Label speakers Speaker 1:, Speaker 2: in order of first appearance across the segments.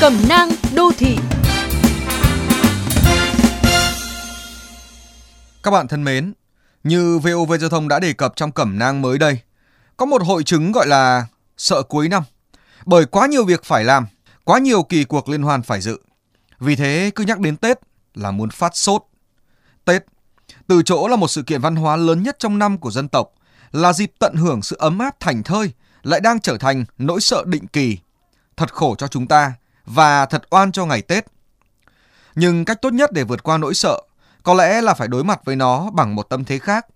Speaker 1: Cẩm nang đô thị
Speaker 2: Các bạn thân mến, như VOV Giao thông đã đề cập trong cẩm nang mới đây, có một hội chứng gọi là sợ cuối năm. Bởi quá nhiều việc phải làm, quá nhiều kỳ cuộc liên hoan phải dự. Vì thế cứ nhắc đến Tết là muốn phát sốt. Tết, từ chỗ là một sự kiện văn hóa lớn nhất trong năm của dân tộc, là dịp tận hưởng sự ấm áp thành thơi, lại đang trở thành nỗi sợ định kỳ. Thật khổ cho chúng ta và thật oan cho ngày Tết. Nhưng cách tốt nhất để vượt qua nỗi sợ có lẽ là phải đối mặt với nó bằng một tâm thế khác.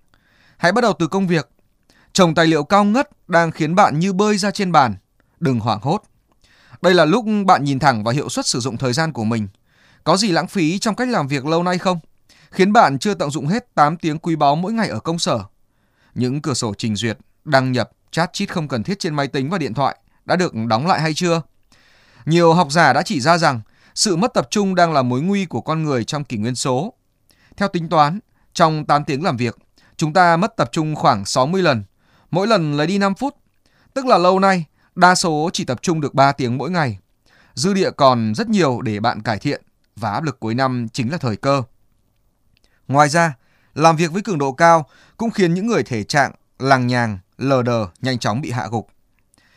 Speaker 2: Hãy bắt đầu từ công việc. Trồng tài liệu cao ngất đang khiến bạn như bơi ra trên bàn. Đừng hoảng hốt. Đây là lúc bạn nhìn thẳng vào hiệu suất sử dụng thời gian của mình. Có gì lãng phí trong cách làm việc lâu nay không? Khiến bạn chưa tận dụng hết 8 tiếng quý báu mỗi ngày ở công sở. Những cửa sổ trình duyệt, đăng nhập, chat chít không cần thiết trên máy tính và điện thoại đã được đóng lại hay chưa? Nhiều học giả đã chỉ ra rằng sự mất tập trung đang là mối nguy của con người trong kỷ nguyên số. Theo tính toán, trong 8 tiếng làm việc, chúng ta mất tập trung khoảng 60 lần, mỗi lần lấy đi 5 phút. Tức là lâu nay, đa số chỉ tập trung được 3 tiếng mỗi ngày. Dư địa còn rất nhiều để bạn cải thiện và áp lực cuối năm chính là thời cơ. Ngoài ra, làm việc với cường độ cao cũng khiến những người thể trạng làng nhàng, lờ đờ nhanh chóng bị hạ gục.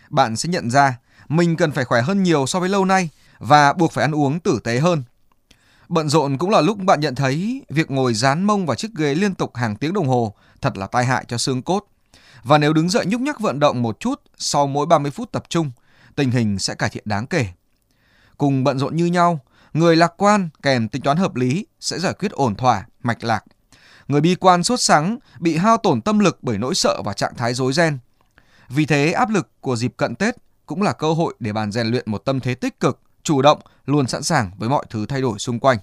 Speaker 2: Bạn sẽ nhận ra mình cần phải khỏe hơn nhiều so với lâu nay và buộc phải ăn uống tử tế hơn. Bận rộn cũng là lúc bạn nhận thấy việc ngồi dán mông vào chiếc ghế liên tục hàng tiếng đồng hồ thật là tai hại cho xương cốt. Và nếu đứng dậy nhúc nhắc vận động một chút sau mỗi 30 phút tập trung, tình hình sẽ cải thiện đáng kể. Cùng bận rộn như nhau, người lạc quan kèm tính toán hợp lý sẽ giải quyết ổn thỏa, mạch lạc. Người bi quan sốt sắng bị hao tổn tâm lực bởi nỗi sợ và trạng thái rối ren. Vì thế áp lực của dịp cận Tết cũng là cơ hội để bạn rèn luyện một tâm thế tích cực, chủ động, luôn sẵn sàng với mọi thứ thay đổi xung quanh.